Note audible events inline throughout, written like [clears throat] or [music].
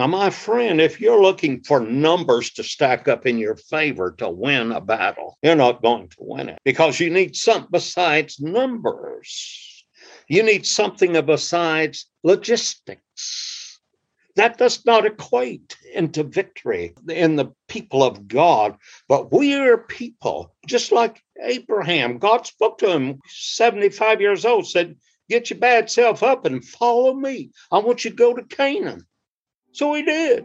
Now, my friend, if you're looking for numbers to stack up in your favor to win a battle, you're not going to win it because you need something besides numbers. You need something besides logistics. That does not equate into victory in the people of God, but we are people just like Abraham. God spoke to him, 75 years old, said, Get your bad self up and follow me. I want you to go to Canaan. So he did.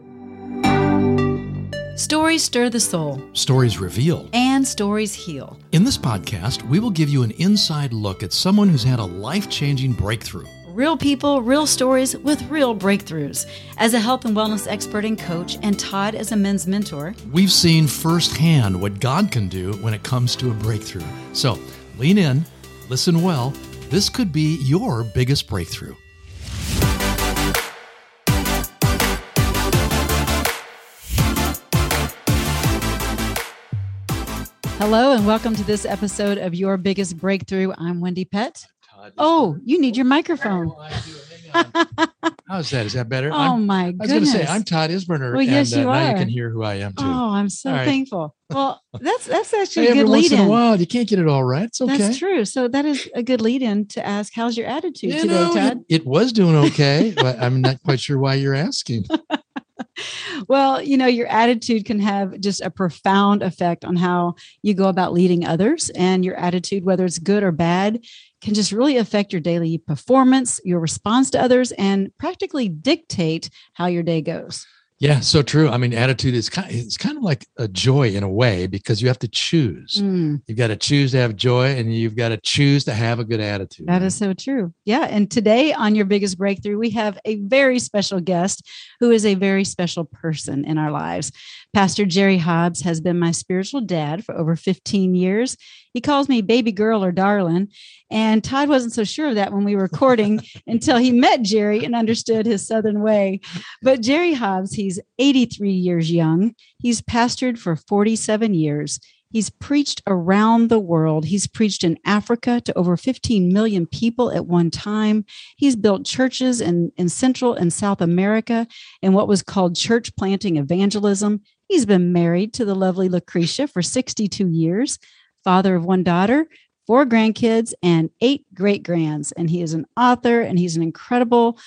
Stories stir the soul. Stories reveal. And stories heal. In this podcast, we will give you an inside look at someone who's had a life changing breakthrough. Real people, real stories with real breakthroughs. As a health and wellness expert and coach, and Todd as a men's mentor, we've seen firsthand what God can do when it comes to a breakthrough. So lean in, listen well. This could be your biggest breakthrough. Hello, and welcome to this episode of Your Biggest Breakthrough. I'm Wendy Pett. Oh, you need your microphone. [laughs] How's that? Is that better? Oh I'm, my goodness! I was going to say I'm Todd Isberner. Well, yes, and, you uh, are. Now you can hear who I am too. Oh, I'm so right. thankful. Well, that's that's actually hey, a good lead in. in a while, you can't get it all right. It's okay. That's true. So that is a good lead in to ask, how's your attitude you today, know, Todd? It, it was doing okay, but I'm not quite sure why you're asking. [laughs] well, you know, your attitude can have just a profound effect on how you go about leading others. And your attitude, whether it's good or bad, can just really affect your daily performance, your response to others, and practically dictate how your day goes. Yeah, so true. I mean, attitude is kind of, it's kind of like a joy in a way because you have to choose. Mm, You've got to choose to have joy and you've got to choose to have a good attitude. that is so true. Yeah. And today on Your Biggest Breakthrough, we have a very special guest who is a very special person in our lives. Pastor Jerry Hobbs has been my spiritual dad for over 15 years. He calls me baby girl or darling. And Todd wasn't so sure of that when we were recording [laughs] until he met Jerry and understood his Southern way. But Jerry Hobbs, he's 83 years young. He's pastored for 47 years. He's preached around the world. He's preached in Africa to over 15 million people at one time. He's built churches in, in Central and South America in what was called church planting evangelism. He's been married to the lovely Lucretia for 62 years, father of one daughter, four grandkids, and eight great grands. And he is an author and he's an incredible,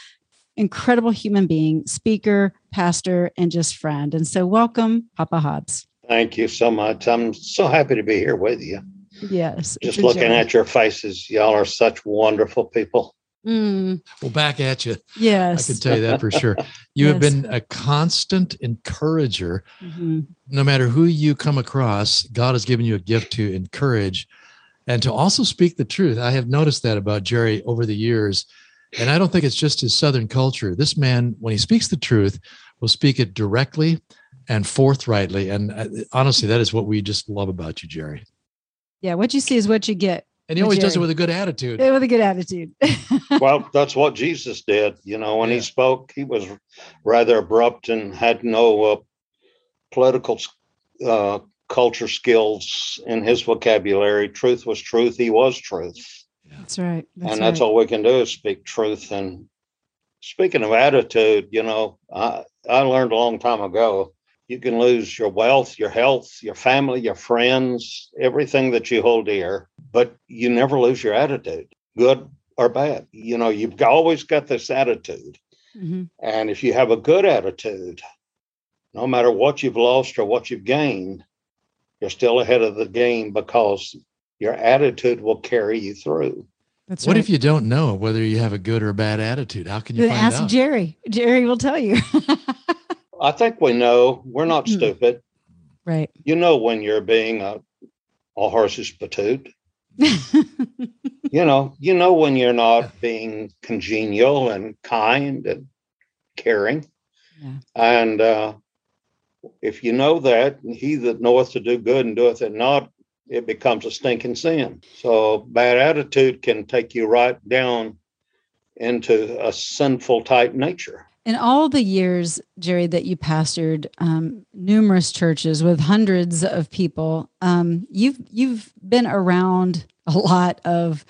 incredible human being, speaker, pastor, and just friend. And so, welcome, Papa Hobbs. Thank you so much. I'm so happy to be here with you. Yes. Just looking joy. at your faces, y'all are such wonderful people. Mm, Well, back at you. yes. I can tell you that for sure. [laughs] You have been a constant encourager. Mhm. No matter who you come across, God has given you a gift to encourage and to also speak the truth. I have noticed that about Jerry over the years. And I don't think it's just his Southern culture. This man, when he speaks the truth, will speak it directly and forthrightly. And uh, honestly, that is what we just love about you, Jerry. Yeah. What you see is what you get And he With always does it with a good attitude. with a good attitude. [laughs] Well, that's what Jesus did. You know, when Yeah. he spoke, he was rather abrupt and had no uh, political uh, culture skills in his vocabulary. Truth was truth. He was truth. That's right. That's and that's right. all we can do is speak truth. And speaking of attitude, you know, I, I learned a long time ago you can lose your wealth, your health, your family, your friends, everything that you hold dear, but you never lose your attitude, good or bad. You know, you've always got this attitude. Mhm. And if you have a good attitude, no matter what you've lost or what you've gained, you're still ahead of the game because your attitude will carry you through. That's What right. if you don't know whether you have a good or bad attitude? How can you Then find ask out? Jerry. Jerry will tell you. [laughs] I think we know we're not Mhm. stupid. right. You know when you're being a, a horse's patoot. [laughs] You know, you know when you're not being congenial and kind and caring. Yeah. And uh, if you know that, he that knoweth to do good and doeth it not, it becomes a stinking sin. So bad attitude can take you right down into a sinful type nature. In all the years, Jerry, that you pastored um, numerous churches with hundreds of people, um, you've you've been around a lot of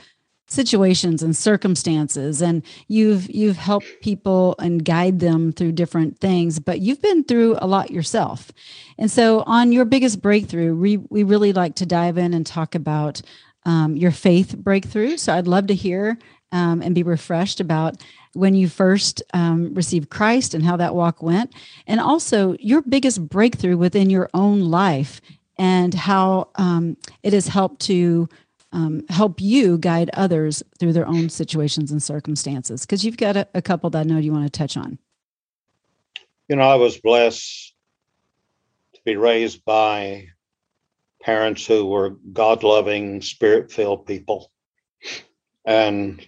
situations and circumstances and you've you've helped people and guide them through different things but you've been through a lot yourself. And so on your biggest breakthrough we, we really like to dive in and talk about um, your faith breakthrough. So i'd love to hear um, and be refreshed about when you first um, received christ and how that walk went and also your biggest breakthrough within your own life and how um, it has helped to um, help you guide others through their own situations and circumstances? Because you've got a, a couple that I know you want to touch on. You know, I was blessed to be raised by parents who were God loving, spirit filled people. And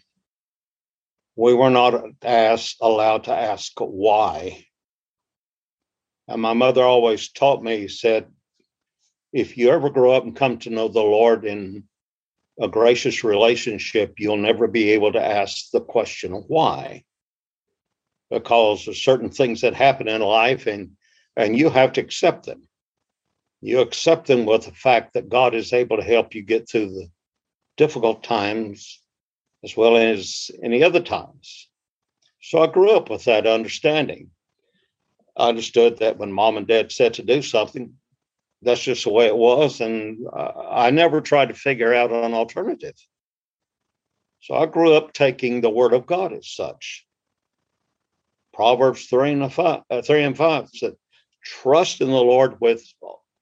we were not asked, allowed to ask why. And my mother always taught me, said, if you ever grow up and come to know the Lord in a gracious relationship, you'll never be able to ask the question why. Because there's certain things that happen in life and and you have to accept them. You accept them with the fact that God is able to help you get through the difficult times as well as any other times. So I grew up with that understanding. I understood that when mom and dad said to do something, that's just the way it was. And I never tried to figure out an alternative. So I grew up taking the word of God as such. Proverbs 3 and, five, uh, 3 and 5 said, Trust in the Lord with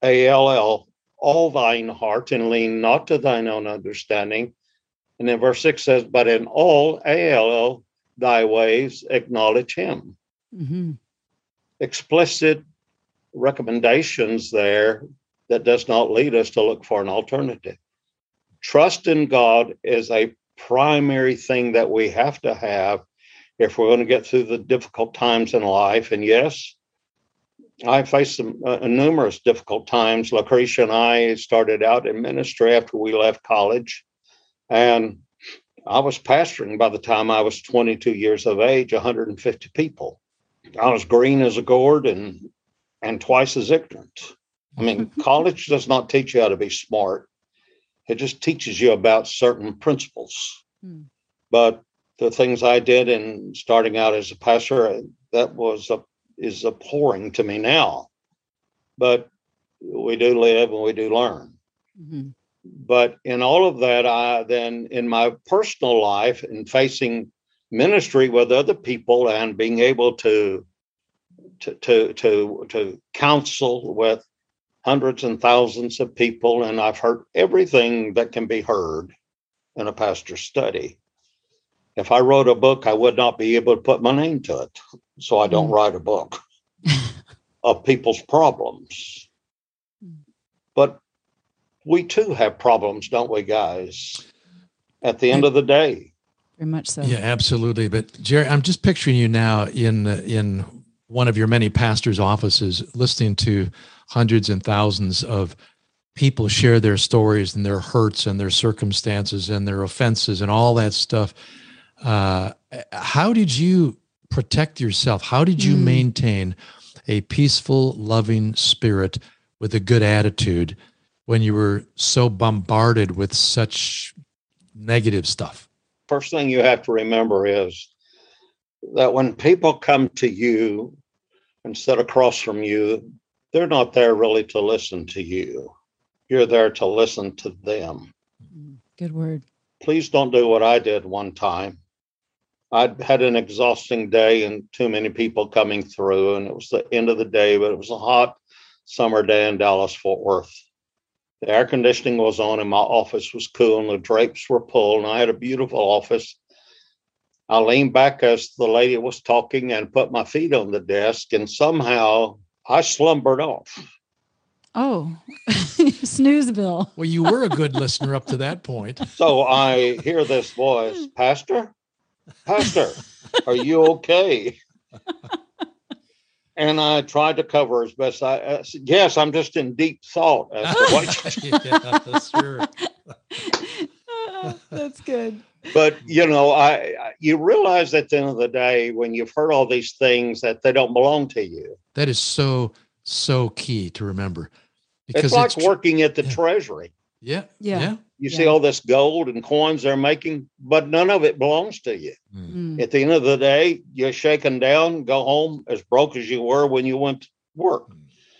ALL, all thine heart, and lean not to thine own understanding. And then verse 6 says, But in all ALL thy ways acknowledge him. Mm-hmm. Explicit recommendations there that does not lead us to look for an alternative. Trust in God is a primary thing that we have to have if we're going to get through the difficult times in life. And yes, I faced some uh, numerous difficult times. Lucretia and I started out in ministry after we left college, and I was pastoring by the time I was 22 years of age, 150 people. I was green as a gourd and and twice as ignorant. I mean, [laughs] college does not teach you how to be smart. It just teaches you about certain principles. Hmm. But the things I did in starting out as a pastor, that was a, is abhorring to me now. But we do live and we do learn. Mm-hmm. But in all of that, I then in my personal life and facing ministry with other people and being able to to to to, to counsel with hundreds and thousands of people, and I've heard everything that can be heard in a pastor's study. If I wrote a book, I would not be able to put my name to it. So I don't mm. write a book [laughs] of people's problems. Mm. But we too have problems, don't we, guys? At the end of the day. Very much so. Yeah, absolutely. But Jerry, I'm just picturing you now in in one of your many pastors' offices, listening to hundreds and thousands of people share their stories and their hurts and their circumstances and their offenses and all that stuff. Uh, how did you protect yourself? How did you mm. maintain a peaceful, loving spirit with a good attitude when you were so bombarded with such negative stuff? First thing you have to remember is that when people come to you and sit across from you, they're not there really to listen to you. You're there to listen to them. Good word. Please don't do what I did one time. I'd had an exhausting day and too many people coming through, and it was the end of the day, but it was a hot summer day in Dallas, Fort Worth. The air conditioning was on, and my office was cool, and the drapes were pulled, and I had a beautiful office I leaned back as the lady was talking and put my feet on the desk, and somehow I slumbered off. Oh, [laughs] snoozeville. Well, you were a good listener up to that point. So I hear this voice, Pastor, Pastor, are you okay? [laughs] and I tried to cover as best I, uh, I said, yes, I'm just in deep thought as to what [laughs] yeah, that's true. [laughs] That's good. but you know, I, I you realize at the end of the day when you've heard all these things that they don't belong to you. That is so so key to remember. it's like tr- working at the yeah. treasury. Yeah. Yeah. Yeah. You see all this gold and coins they're making, but none of it belongs to you. Mm. Mm. At the end of the day, you're shaken down, go home as broke as you were when you went to work.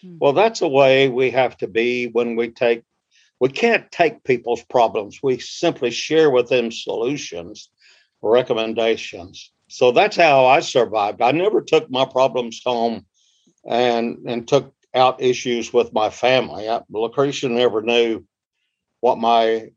Mm. Well, that's the way we have to be when we take, we can't take people's problems. We simply share with them solutions, recommendations. So that's how I survived. I never took my problems home and and took out issues with my family. I, Lucretia never knew what my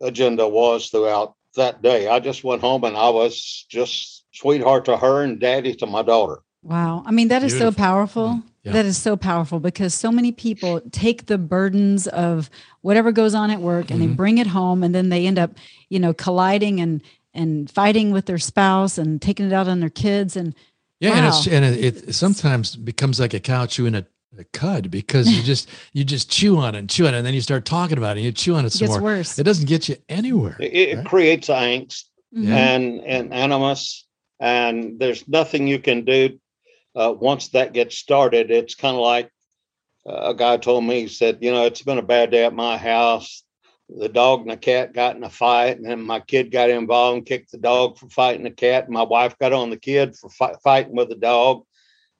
agenda was throughout that day. I just went home and I was just sweetheart to her and daddy to my daughter. Wow. I mean, that is so powerful. Mm. Yeah. That is so powerful because so many people take the burdens of whatever goes on at work and they Mhm. bring it home and then they end up, you know, colliding and and fighting with their spouse and taking it out on their kids and Yeah, and it's and it, it sometimes becomes like a cow chewing a, a cud because you just [laughs] you just chew on it and chew on it, and then you start talking about it, and you chew on it it gets more. worse. It doesn't get you anywhere. It, it right? creates angst Mhm. And and animus, and there's nothing you can do uh, once that gets started. It's kind of like uh, a guy told me. He said, "You know, it's been a bad day at my house. The dog and the cat got in a fight, and then my kid got involved and kicked the dog for fighting the cat. And my wife got on the kid for fi- fighting with the dog."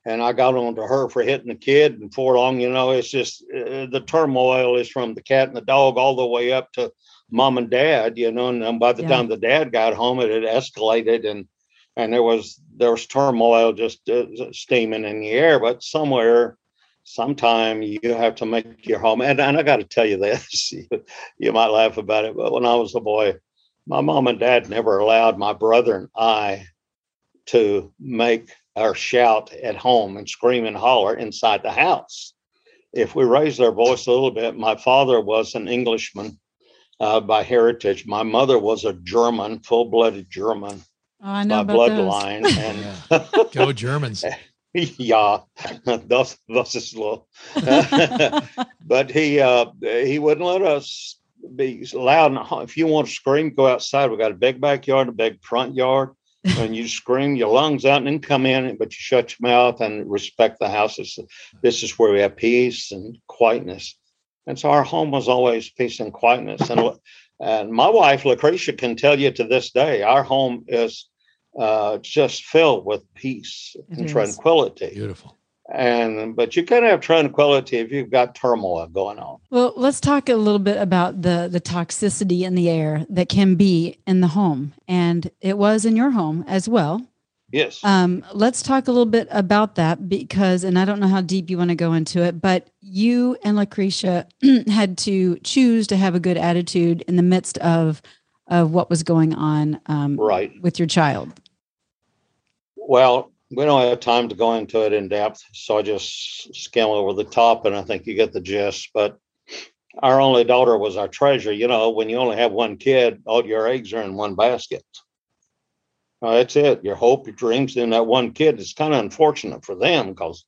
And I got on to her for hitting the kid. And before long, you know, it's just uh, the turmoil is from the cat and the dog all the way up to mom and dad, you know, and then by the Yeah. time the dad got home, it had escalated and and there was there was turmoil just uh, steaming in the air. But somewhere, sometime you have to make your home. And, and I got to tell you this, [laughs] you might laugh about it, but when I was a boy, my mom and dad never allowed my brother and I to make or shout at home and scream and holler inside the house. If we raised our voice a little bit, my father was an Englishman uh, by heritage. My mother was a German, full blooded German Oh, I know by about those. bloodline. [laughs] And Go Germans. [laughs] yeah, das, das ist low. but he uh, he wouldn't let us be loud. in the ho- If you want to scream, go outside. We got a big backyard, a big front yard. When you scream your lungs out and then come in, but you shut your mouth and respect the house. This, this is where we have peace and quietness. And so our home was always peace and quietness. And and my wife Lucretia can tell you to this day, our home is uh, just filled with peace It and is. tranquility. Beautiful. And but you can have tranquility if you've got turmoil going on. Well, let's talk a little bit about the the toxicity in the air that can be in the home, and it was in your home as well. Yes. Um, let's talk a little bit about that because, and I don't know how deep you want to go into it, but you and Lucretia [clears throat] had to choose to have a good attitude in the midst of of what was going on um, right. with your child. Well, we don't have time to go into it in depth, so I just skim over the top, and I think you get the gist. But our only daughter was our treasure. You know, when you only have one kid, all your eggs are in one basket. Uh, that's it. Your hope, your dreams in that one kid. It's kind of unfortunate for them because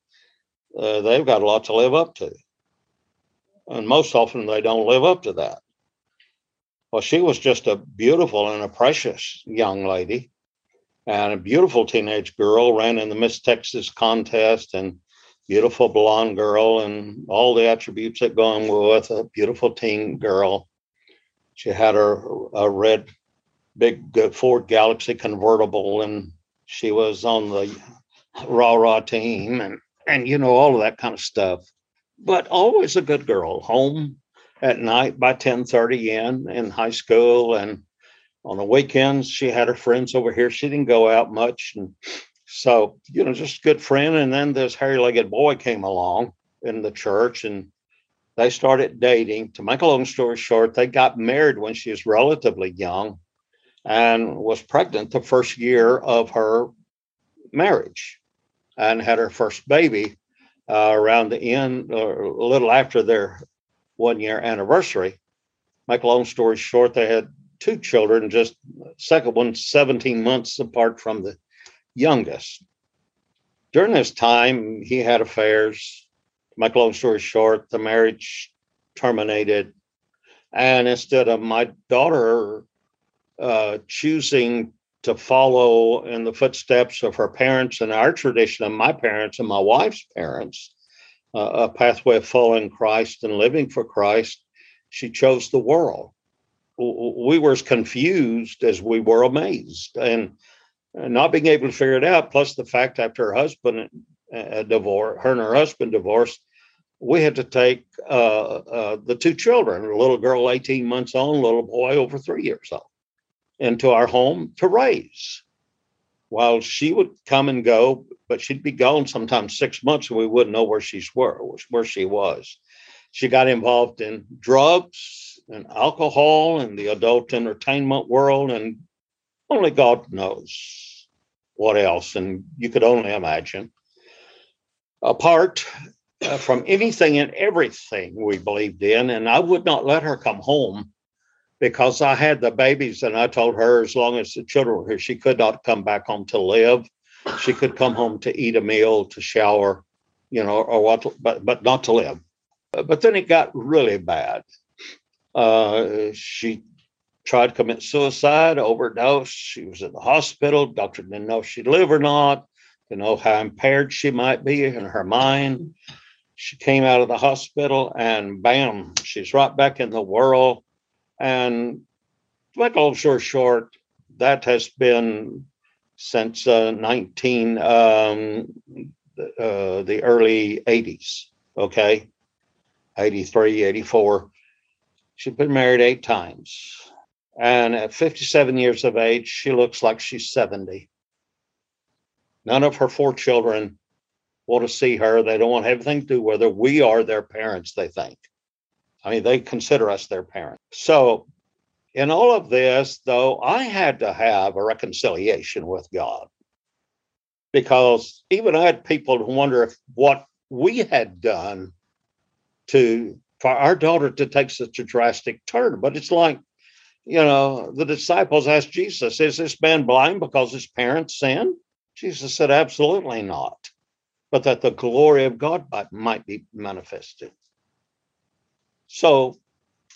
uh, they've got a lot to live up to, and most often they don't live up to that. Well, she was just a beautiful and a precious young lady and a beautiful teenage girl ran in the Miss Texas contest and beautiful blonde girl and all the attributes that go on with a beautiful teen girl. She had her a red big Ford Galaxie convertible and she was on the rah rah team and and you know all of that kind of stuff. But always a good girl, home at night by 10:30 in in high school and on the weekends she had her friends over here. She didn't go out much and so you know just a good friend. And then this hairy-legged boy came along in the church and they started dating. To make a long story short they got married when she was relatively young and was pregnant the first year of her marriage and had her first baby uh, around the end or a little after their one year anniversary. Make a long story short they had two children, just second one 17 months apart from the youngest. during this time, he had affairs. Make long story short, the marriage terminated. And instead of my daughter uh, choosing to follow in the footsteps of her parents and our tradition of my parents and my wife's parents, uh, a pathway of following Christ and living for Christ, she chose the world. We were as confused as we were amazed. And not being able to figure it out, plus the fact after her husband uh, divorced, her and her husband divorced, we had to take uh, uh, the two children, a little girl 18 months old, little boy over three years old, into our home to raise. While she would come and go, but she'd be gone sometimes six months, and we wouldn't know where she's were, where she was. She got involved in drugs and alcohol and the adult entertainment world, and only God knows what else, and you could only imagine. Apart uh, from anything and everything we believed in, and I would not let her come home because I had the babies, and I told her as long as the children were here, she could not come back home to live. She could come home to eat a meal, to shower, you know, or what, but but not to live. But then it got really bad. Uh, she tried to commit suicide, overdose. She was in the hospital. Doctor didn't know if she'd live or not, to know how impaired she might be in her mind. She came out of the hospital and bam, she's right back in the world. And to make a long story short, that has been since uh, 19 um, uh, the early 80s. Okay, 83, 84. She's been married eight times. And at 57 years of age, she looks like she's 70. None of her four children want to see her. They don't want to anything to do with her. We are their parents, they think. I mean, they consider us their parents. So, in all of this, though, I had to have a reconciliation with God because even I had people who wonder if what we had done to for our daughter to take such a drastic turn. But it's like you know, the disciples asked Jesus, Is this man blind because his parents sinned? Jesus said, Absolutely not, but that the glory of God might be manifested. So,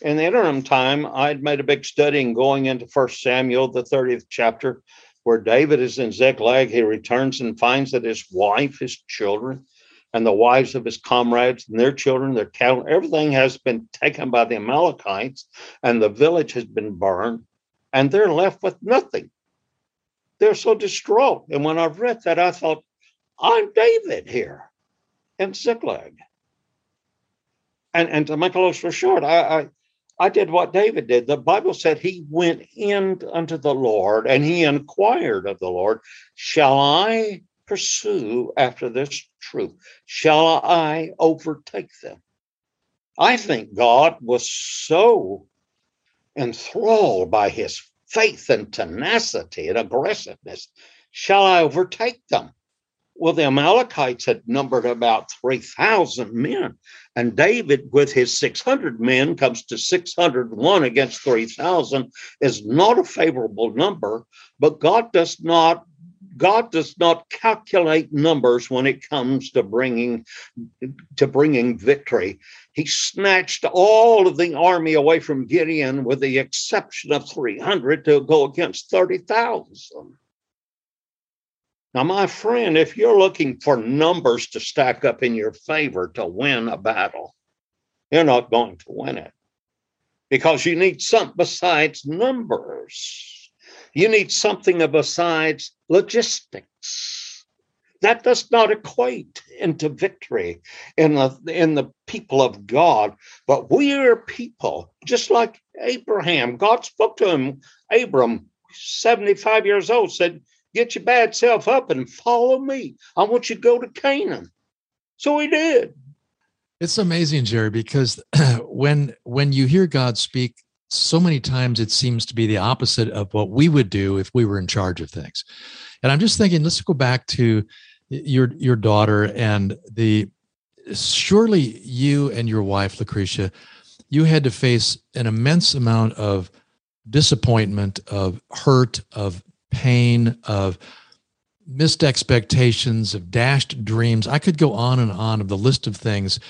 in the interim time, I'd made a big study in going into First Samuel, the 30th chapter, where David is in Ziklag. He returns and finds that his wife, his children, and the wives of his comrades and their children, their cattle, everything has been taken by the Amalekites, and the village has been burned, and they're left with nothing. They're so distraught. And when I've read that, I thought, I'm David here in Ziklag. And, and to make a long story short, I, I I did what David did. The Bible said he went in unto the Lord and he inquired of the Lord, Shall I pursue after this truth? Shall I overtake them? I think God was so enthralled by his faith and tenacity and aggressiveness. Shall I overtake them? Well, the Amalekites had numbered about 3,000 men, and David, with his 600 men, comes to 601 against 3,000, is not a favorable number, but God does not God does not calculate numbers when it comes to bringing to bringing victory. He snatched all of the army away from Gideon, with the exception of 300 to go against 30,000. Now, my friend, if you're looking for numbers to stack up in your favor to win a battle, you're not going to win it because you need something besides numbers. You need something besides logistics. That does not equate into victory in the, in the people of God. But we are people, just like Abraham. God spoke to him, Abram, 75 years old, said, Get your bad self up and follow me. I want you to go to Canaan. So he did. It's amazing, Jerry, because [clears throat] when when you hear God speak so many times it seems to be the opposite of what we would do if we were in charge of things. And I'm just thinking, let's go back to your your daughter and the surely you and your wife Lucretia, you had to face an immense amount of disappointment, of hurt, of pain, of missed expectations, of dashed dreams. I could go on and on of the list of things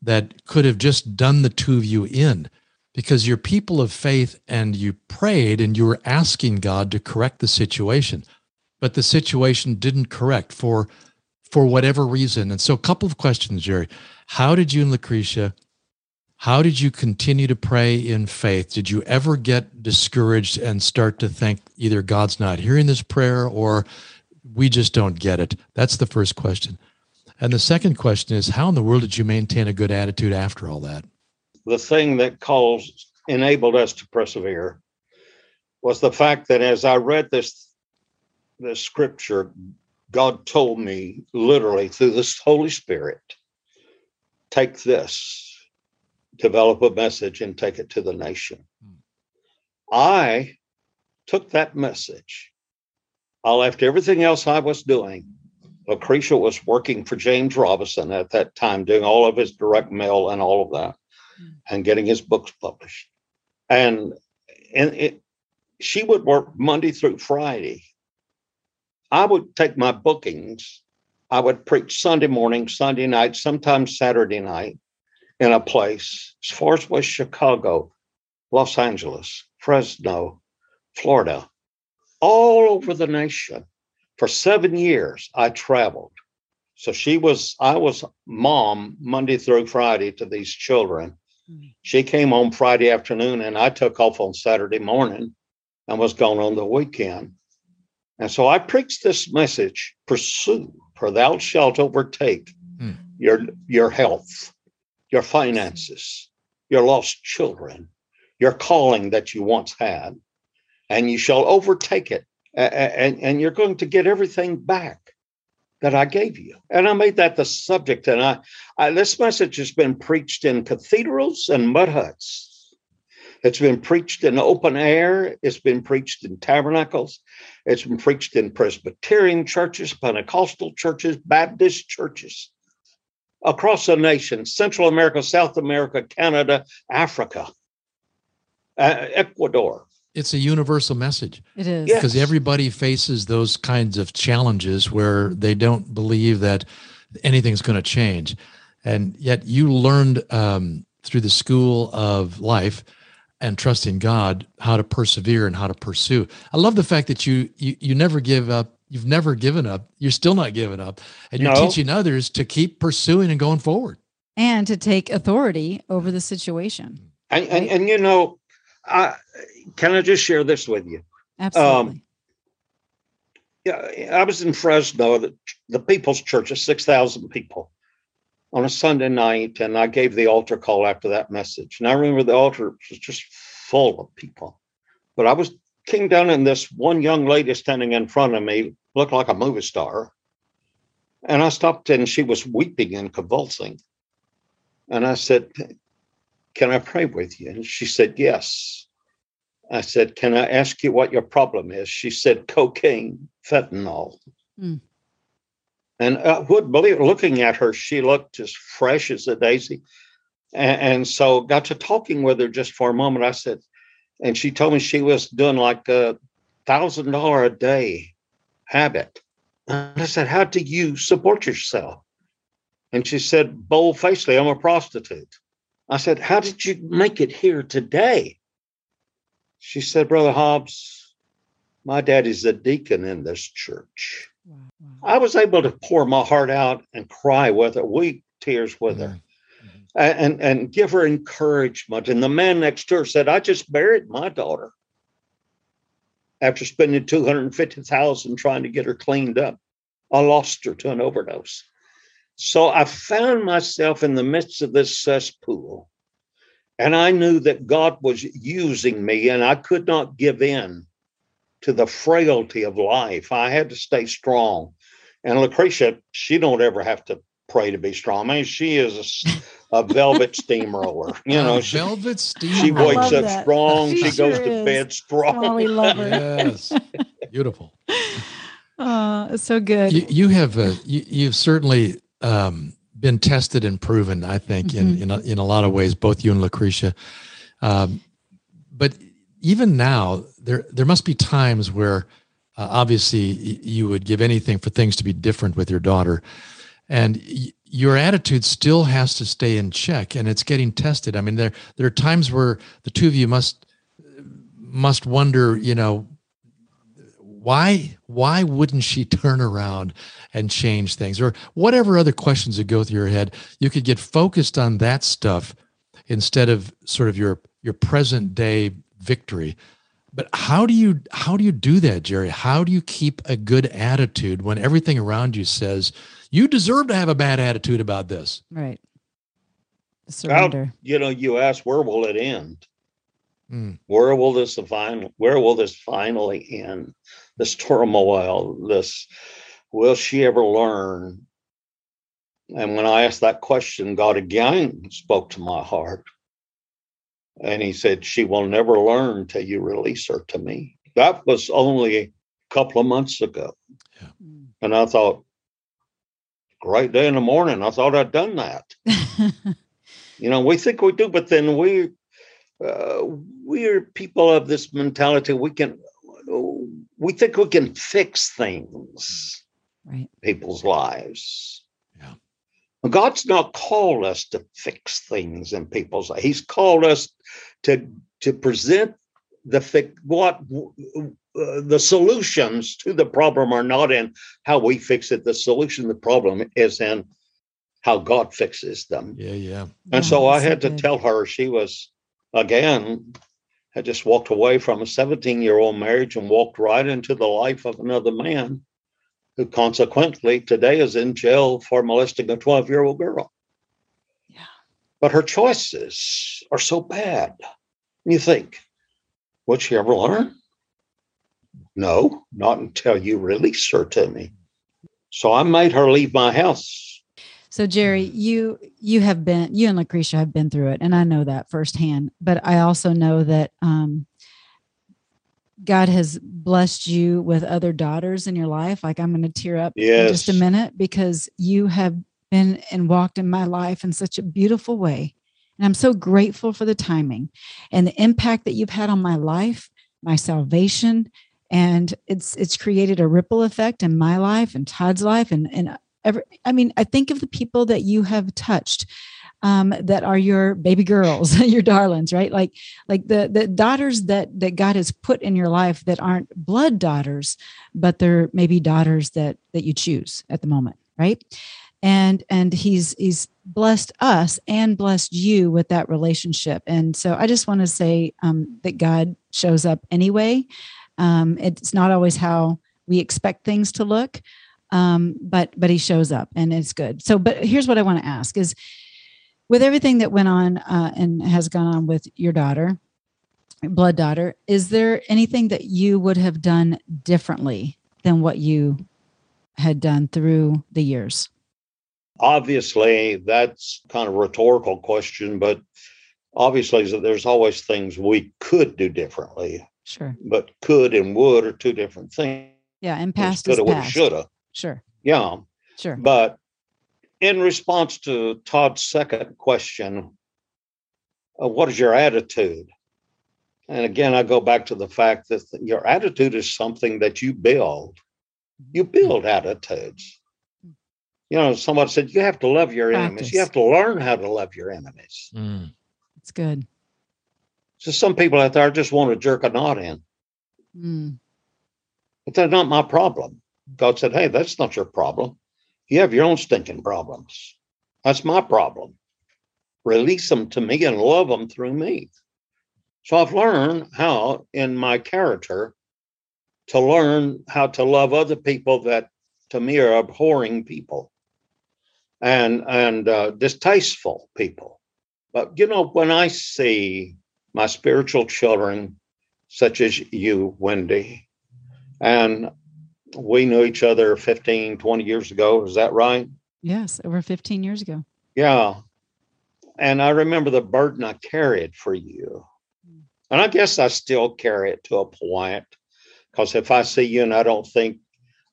that could have just done the two of you in because you're people of faith and you prayed and you were asking God to correct the situation, but the situation didn't correct for for whatever reason. And so a couple of questions, Jerry. How did you and Lucretia how did you continue to pray in faith? Did you ever get discouraged and start to think either God's not hearing this prayer or we just don't get it? That's the first question. And the second question is how in the world did you maintain a good attitude after all that? The thing that caused enabled us to persevere was the fact that as I read this this scripture, God told me literally through this Holy Spirit, take this develop a message and take it to the nation. Hmm. I took that message. I left everything else I was doing. Lucretia was working for James Robison at that time, doing all of his direct mail and all of that. And getting his books published. And and it, she would work Monday through Friday. I would take my bookings. I would preach Sunday morning, Sunday night, sometimes Saturday night in a place as far as West Chicago, Los Angeles, Fresno, Florida, all over the nation. For seven years, I traveled. So she was, I was mom Monday through Friday to these children. She came home Friday afternoon and I took off on Saturday morning and was gone on the weekend. And so I preached this message pursue, for thou shalt overtake mm. your, your health your finances, your lost children, your calling that you once had, and you shall overtake it. And, and you're going to get everything back that I gave you. And I made that the subject. And I, I this message has been preached in cathedrals and mud huts. It's been preached in open air. It's been preached in tabernacles. It's been preached in Presbyterian churches, Pentecostal churches, Baptist churches across the nation Central America, South America, Canada, Africa, uh, Ecuador. It's a universal message. It is. Because yes. everybody faces those kinds of challenges where they don't believe that anything's going to change. And yet you learned um, through the school of life and trusting God how to persevere and how to pursue. I love the fact that you you, you never give up You've never given up. You're still not giving up. And you're no. teaching others to keep pursuing and going forward. And to take authority over the situation. And, right? and, and, you know, I, can I just share this with you? Absolutely. Um, yeah, I was in Fresno, the, the People's Church of 6,000 people on a Sunday night, and I gave the altar call after that message. And I remember the altar was just full of people. But I was came down, and this one young lady standing in front of me looked like a movie star. And I stopped and she was weeping and convulsing. And I said, Can I pray with you? And she said, Yes. I said, Can I ask you what your problem is? She said, Cocaine, fentanyl. Mm. And I would believe, looking at her, she looked as fresh as a daisy. And, and so got to talking with her just for a moment. I said, and she told me she was doing like a thousand dollar a day habit. And I said, How do you support yourself? And she said, bold facedly, I'm a prostitute. I said, How did you make it here today? She said, Brother Hobbs, my daddy's a deacon in this church. Wow. I was able to pour my heart out and cry with her, weep tears with mm-hmm. her and and give her encouragement. And the man next to her said, "I just buried my daughter after spending two hundred fifty thousand trying to get her cleaned up. I lost her to an overdose." So I found myself in the midst of this cesspool, and I knew that God was using me, and I could not give in to the frailty of life. I had to stay strong. And Lucretia, she don't ever have to pray to be strong. I mean, she is a, a [laughs] velvet steamroller. You know, she, velvet steamroller. She wakes up that. strong. She, she sure goes is. to bed strong. Oh, we love her. yes, beautiful. [laughs] Uh, so good. You, you have uh, you, you've certainly um, been tested and proven. I think mm-hmm. in in a, in a lot of ways, both you and Lucretia. Um, but even now, there there must be times where Uh, obviously, you would give anything for things to be different with your daughter. And y- your attitude still has to stay in check and it's getting tested. I mean, there, there are times where the two of you must, must wonder, you know, why why wouldn't she [laughs] turn around and change things? Or whatever other questions that go through your head you could get focused on that stuff instead of sort of your your present day victory. But how do you how do you do that jerry? How do you keep a good attitude when everything around you says you deserve to have a bad attitude about this right. Surrender. you know you ask where will it end? Mm. where will this final where will this finally end this turmoil, this will she ever learn? And when I asked that question, God again spoke to my heart. And he said, She will never learn till you release her to me. That was only a couple of months ago. Yeah. And I thought, great day in the morning. I thought I'd done that. [laughs] you know, we think we do, but then we uh, we're people of this mentality. We can we think we can fix things, right? People's lives. Yeah. God's not called us to fix things in people's lives. He's called us to to present the fi- what uh, the solutions to the problem are not in how we fix it. The solution, the problem is in how God fixes them. Yeah, yeah. And yeah, so I had so to tell her she was again had just walked away from a 17 year old marriage and walked right into the life of another man who consequently today is in jail for molesting a 12 year old girl. Yeah. But her choices are so bad. You think, would she ever learn? No, not until you release her to me. So I made her leave my house so Jerry, you you have been you and Lucretia have been through it, and I know that firsthand. But I also know that um, God has blessed you with other daughters in your life. Like I'm going to tear up yes. in just a minute because you have been and walked in my life in such a beautiful way. And I'm so grateful for the timing and the impact that you've had on my life, my salvation. And it's it's created a ripple effect in my life and Todd's life and, and every, I mean, I think of the people that you have touched um, that are your baby girls, [laughs] your darlings, right? Like, like the the daughters that that God has put in your life that aren't blood daughters, but they're maybe daughters that that you choose at the moment, right? And and he's he's blessed us and blessed you with that relationship. And so I just want to say um, that God shows up anyway. Um, it's not always how we expect things to look, um, but but he shows up and it's good. So, but here's what I want to ask: is with everything that went on uh, and has gone on with your daughter, blood daughter, is there anything that you would have done differently than what you had done through the years? Obviously, that's kind of rhetorical question, but obviously there's always things we could do differently. Sure. But could and would are two different things. Yeah, and past is past. Shoulda. Sure. Yeah. Sure. But in response to Todd's second question, uh, what is your attitude? And again, I go back to the fact that your attitude is something that you build. You mm-hmm. build attitudes. You know, somebody said you have to love your Practice. enemies. You have to learn how to love your enemies. Mm. It's good. So some people out there just want to jerk a knot in. Mm. But they're not my problem. God said, Hey, that's not your problem. You have your own stinking problems. That's my problem. Release them to me and love them through me. So I've learned how, in my character, to learn how to love other people that to me are abhorring people and and uh, distasteful people. But you know, when I see my spiritual children, such as you, Wendy, and we knew each other 15, 20 years ago. Is that right? Yes, over 15 years ago. Yeah. And I remember the burden I carried for you. And I guess I still carry it to a point because if I see you and I don't think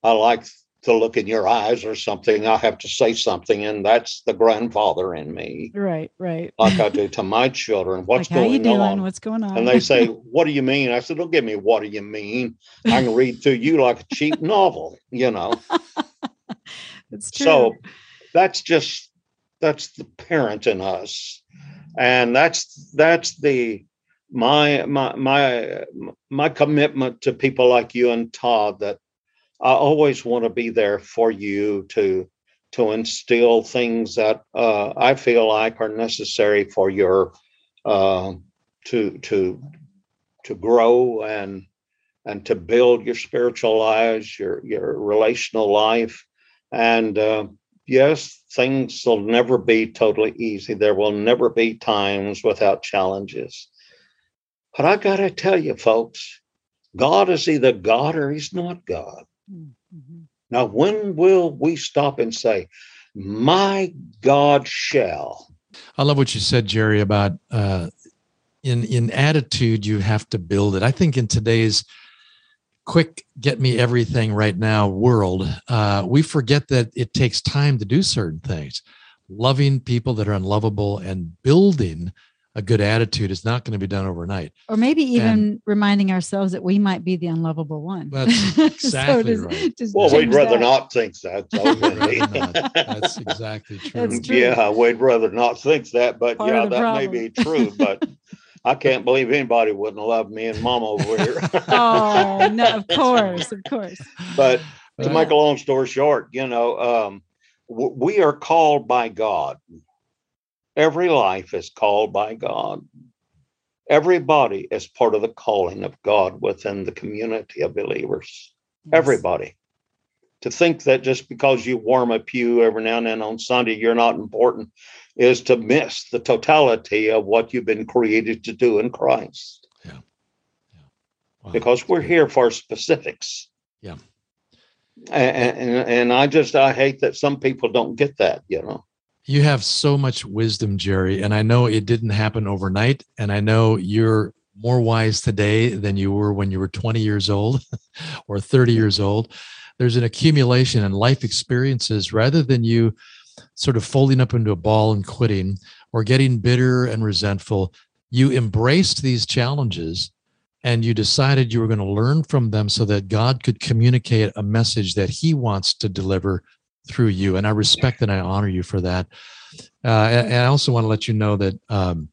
I like to look in your eyes or something, I have to say something, and that's the grandfather in me, Right, right. like I do [laughs] to my children. What's like, how you going doing? on? What's going on? And they say, [laughs] What do you mean? I said, Don't give me what do you mean. I can read through you like a cheap [laughs] novel, you know. it's true. So that's just that's the parent in us. And that's that's the my my my my commitment to people like you and Todd that I always want to be there for you to to instill things that uh, I feel like are necessary for your uh, to to to grow and and to build your spiritual lives, your your relational life, and uh, yes, things will never be totally easy. There will never be times without challenges. But I got to tell you, folks, God is either God or He's not God. Mhm. Now, when will we stop and say, My God shall? I love what you said, Jerry, about uh, in in attitude you have to build it. I think in today's quick get me everything right now world, uh, we forget that it takes time to do certain things. Loving people that are unlovable and building a good attitude is not going to be done overnight. Or maybe even And- reminding ourselves that we might be the unlovable one. That's [laughs] So exactly does- right. does Well, we'd rather that. not think that. though, Rather wouldn't we? not. That's [laughs] exactly true. That's true. Yeah, we'd rather not think that, but Part yeah, the that may be true. But I can't believe anybody wouldn't love me and mom over here. [laughs] oh no, of course, of course. but to make a long story short, you know, um, w- we are called by God. Every life is called by God. Everybody is part of the calling of God within the community of believers. Yes. Everybody. To think that just because you warm a pew every now and then on Sunday, you're not important, is to miss the totality of what you've been created to do in Christ. Wow. Because we're here for specifics. Yeah. And, and and I just I hate that some people don't get that, you know. You have so much wisdom, Jerry, and I know it didn't happen overnight. And I know you're more wise today than you were when you were 20 years old [laughs] or 30 years old. There's an accumulation and life experiences rather than you sort of folding up into a ball and quitting or getting bitter and resentful. You embraced these challenges and you decided you were going to learn from them so that God could communicate a message that He wants to deliver through you. And I respect and I honor you for that. Uh, and, and I also want to let you know that, um,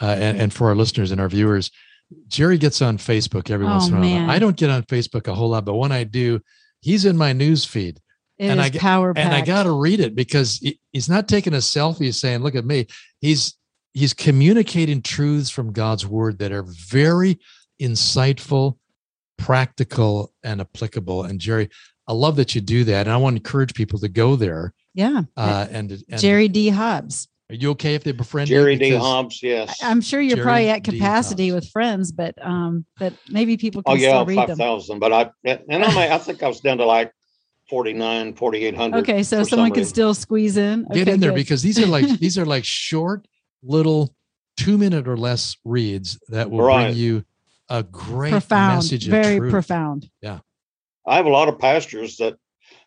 uh, and, and for our listeners and our viewers, Jerry gets on Facebook every once Oh, in a while. I don't get on Facebook a whole lot, but when I do, he's in my news feed It and I power and I got to read it because he- he's not taking a selfie saying, "Look at me." He's he's communicating truths from God's word that are very insightful, practical, and applicable. And Jerry, I love that you do that, and I want to encourage people to go there. yeah. Uh, and, and Jerry D. Hobbs. are you okay if they befriend you? Jerry D. Hobbs, yes. I- I'm sure you're Jerry probably at capacity with friends, but um, but maybe people oh can yeah, still read five them. thousand. But I and I may, I think I was down to like 49, 4800. Okay, so someone some could reason. still squeeze in. Get in there good. because these are like [laughs] these are like short little two minute or less reads that will Right. bring you a great profound, message of very truth. profound. I have a lot of pastors that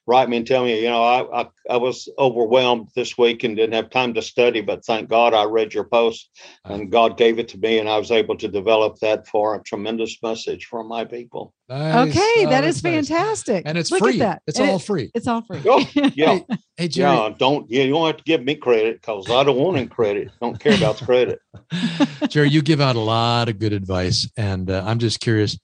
write me and tell me, you know, I, I I was overwhelmed this week and didn't have time to study, but thank God I read your post and God gave it to me and I was able to develop that for a tremendous message for my people. Nice. Okay, Oh, that's nice. fantastic. and it's Look free. At that. It's And all it- free. It's all free. Oh, [laughs] Yeah. Hey Jerry, Yeah, don't yeah, you don't have to give me credit because I don't want any credit. Don't care about the credit. [laughs] Jerry, you give out a lot of good advice, and uh, I'm just curious.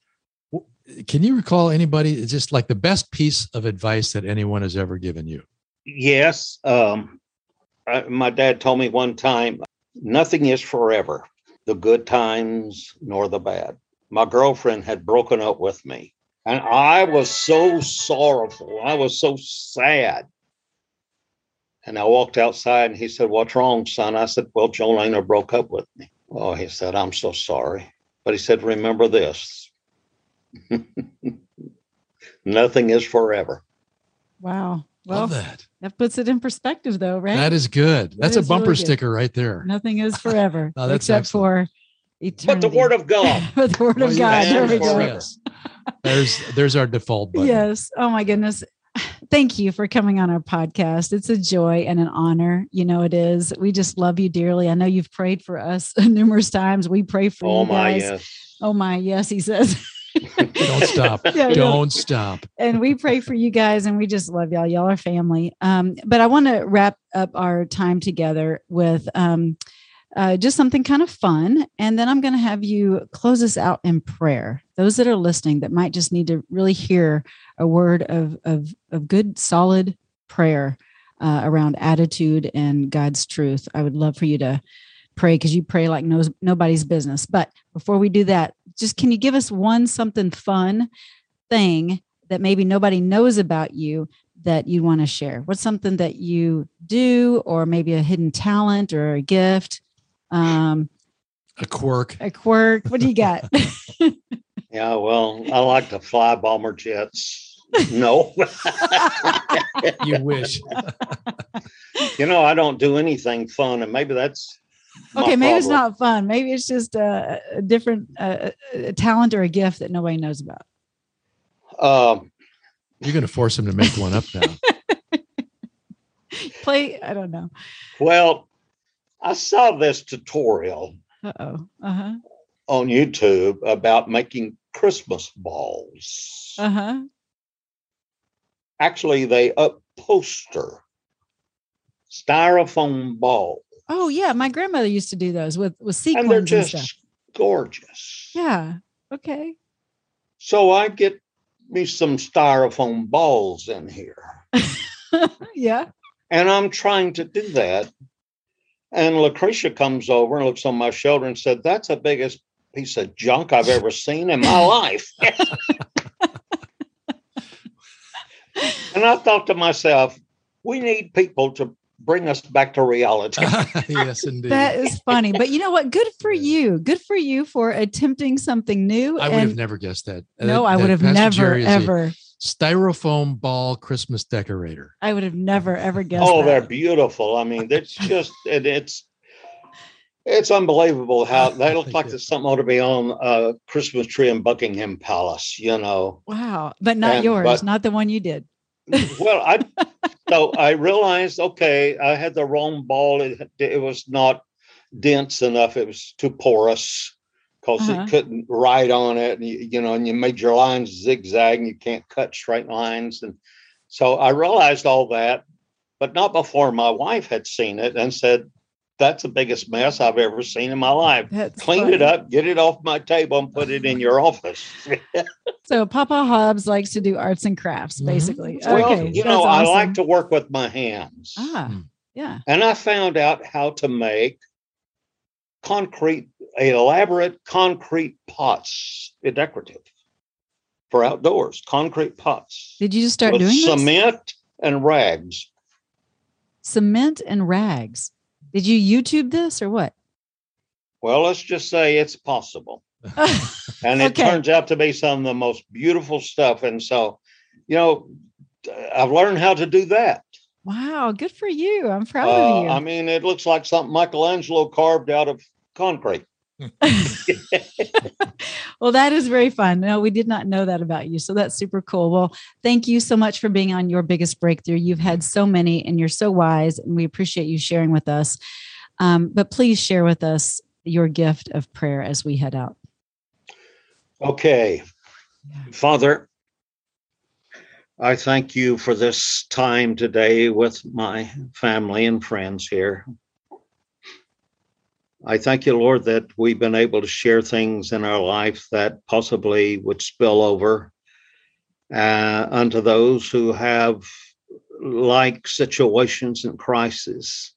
Can you recall anybody just like the best piece of advice that anyone has ever given you? Yes. Um, I, my dad told me one time nothing is forever, the good times nor the bad. My girlfriend had broken up with me, and I was so sorrowful. I was so sad. And I walked outside, and he said, What's wrong, son? I said, Well, Jolena broke up with me. Oh, he said, I'm so sorry. But he said, Remember this [laughs] nothing is forever. Wow. Well, Love that. that. puts it in perspective, though, right? That is good. That's a is really bumper good. sticker right there. Nothing is [laughs] forever, No, that's except for eternity. But the word of God. [laughs] But the word Well, of God. There we go. Yes. There's there's our default button. Yes. Oh my goodness. thank you for coming on our podcast. It's a joy and an honor. You know, it is. We just love you dearly. I know you've prayed for us numerous times. We pray for you. Oh you my guys. yes. Oh my, yes, he says. [laughs] Don't stop. [laughs] Yeah. Don't stop. and we pray for you guys and we just love y'all y'all are family um, but i want to wrap up our time together with um, uh, just something kind of fun and then i'm going to have you close us out in prayer those that are listening that might just need to really hear a word of of, of good solid prayer uh, around attitude and god's truth i would love for you to pray because you pray like no, nobody's business but before we do that just can you give us one something fun thing that maybe nobody knows about you that you want to share? What's something that you do, or maybe a hidden talent or a gift, um, A quirk. a quirk? What do you got? [laughs] Yeah, well, I like to fly bomber jets. No, [laughs] You wish. you know, I don't do anything fun, and maybe that's my okay, maybe it's not fun. Maybe it's just a, a different uh, a talent or a gift that nobody knows about. Um, Uh-huh. You're going to force him to make one up now. [laughs] Play, I don't know. well, I saw this tutorial Uh oh. Uh huh. on YouTube about making Christmas balls. Uh huh. Actually, they up poster styrofoam balls, Oh yeah, my grandmother used to do those with with sequins and they're and, just stuff. gorgeous. Yeah. Okay. So I get me some styrofoam balls in here, [laughs] yeah. and I'm trying to do that. And Lucretia comes over and looks on my shoulder and said, "That's the biggest piece of junk I've ever seen in my life." [laughs] and I thought to myself, "We need people to bring us back to reality." [laughs] yes, indeed. That is funny. But you know what? Good for you. Good for you for attempting something new. I would have never guessed that. No, that- I would have Pastor never, Jerry is a ever. styrofoam ball Christmas decorator. I would have never, ever guessed. oh, they're beautiful. I mean, it's [laughs] just it, it's it's unbelievable how they look like there's something ought to be on a Christmas tree in Buckingham Palace. You know. wow. But not And- yours, but- not the one you did. Well, I so I realized okay, I had the wrong ball. It, it was not dense enough. It was too porous because Uh-huh. it couldn't ride on it. And you, you know, and you made your lines zigzag, and you can't cut straight lines. And so I realized all that, but not before my wife had seen it and said, "That's the biggest mess I've ever seen in my life." That's Clean funny. it up, get it off my table, and put it in your [laughs] office. So Papa Hobbs likes to do arts and crafts, Mhm. basically. well, okay. you that's know, I like to work with my hands. Ah, Hmm. yeah. and I found out how to make concrete, elaborate concrete pots, decorative for outdoors, concrete pots Did you just start with doing this? cement and rags. Cement and rags. Did you YouTube this or what? Well, let's just say it's possible. [laughs] And it Okay. turns out to be some of the most beautiful stuff. And so, you know, I've learned how to do that. wow, good for you. I'm proud Uh, of you. I mean, it looks like something Michelangelo carved out of concrete. [laughs] well, that is very fun. No, we did not know that about you. So that's super cool. Well, thank you so much for being on your biggest breakthrough. You've had so many and you're so wise, and we appreciate you sharing with us. Um, but please share with us your gift of prayer as we head out. Okay. Father, I thank you for this time today with my family and friends here. I thank you, Lord, that we've been able to share things in our life that possibly would spill over uh, unto those who have like situations and crises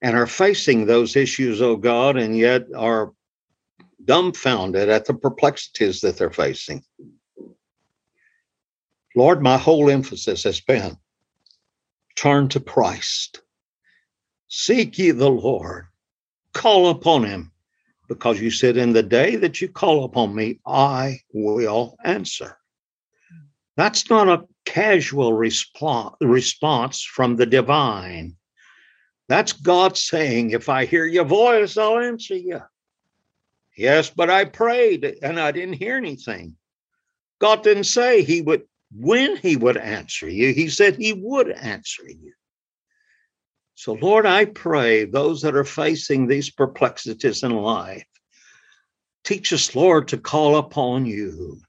and are facing those issues, oh God, and yet are dumbfounded at the perplexities that they're facing. Lord, my whole emphasis has been turn to Christ. Seek ye the Lord. Call upon him, because you said, In the day that you call upon me, I will answer. That's not a casual response, response from the divine. That's God saying, If I hear your voice, I'll answer you. Yes, but I prayed and I didn't hear anything. God didn't say he would when he would answer you. He said he would answer you. So, Lord, I pray those that are facing these perplexities in life, teach us, Lord, to call upon you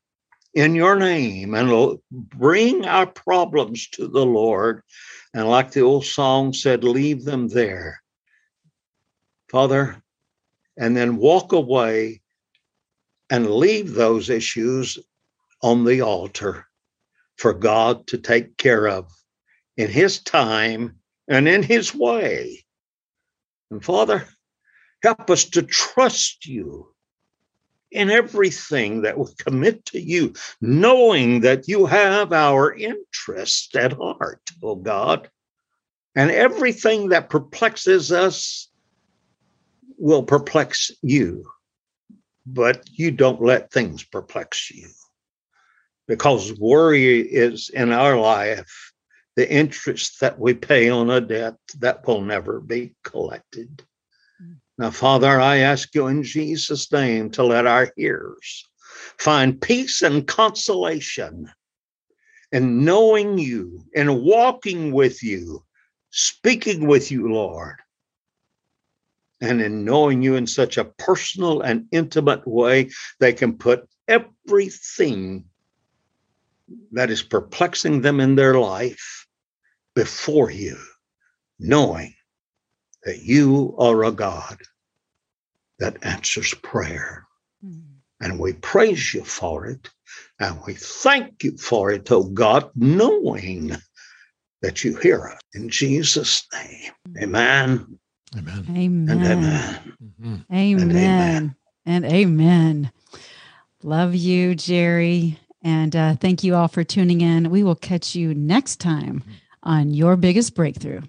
in your name and bring our problems to the Lord. And like the old song said, leave them there. Father, and then walk away and leave those issues on the altar for God to take care of in His time and in His way. And Father, help us to trust you in everything that we commit to you, knowing that you have our interest at heart, oh God. And everything that perplexes us will perplex you, but you don't let things perplex you because worry is in our life the interest that we pay on a debt that will never be collected. Now, Father, I ask you in Jesus' name to let our hearers find peace and consolation in knowing you and walking with you, speaking with you, Lord, and in knowing you in such a personal and intimate way, they can put everything that is perplexing them in their life before you, knowing that you are a God that answers prayer. Mm. And we praise you for it. And we thank you for it, oh God, knowing that you hear us. In Jesus' name, hmm. amen. Amen. Amen. And amen. Mm-hmm. Amen. And amen. And amen. Love you, Jerry. And uh, thank you all for tuning in. We will catch you next time on Your Biggest Breakthrough.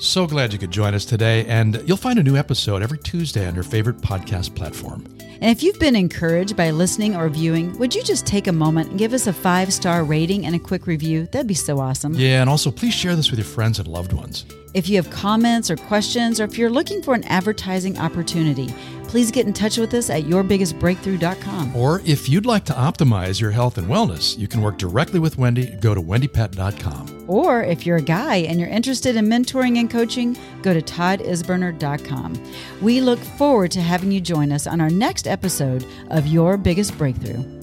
So glad you could join us today. And you'll find a new episode every Tuesday on your favorite podcast platform. And if you've been encouraged by listening or viewing, would you just take a moment and give us a five star rating and a quick review? That'd be so awesome. Yeah, and also please share this with your friends and loved ones. If you have comments or questions, or if you're looking for an advertising opportunity, please get in touch with us at yourbiggestbreakthrough.com. Or if you'd like to optimize your health and wellness, you can work directly with Wendy. Go to wendypet.com. Or if you're a guy and you're interested in mentoring and coaching, go to toddisburner.com. We look forward to having you join us on our next episode of Your Biggest Breakthrough.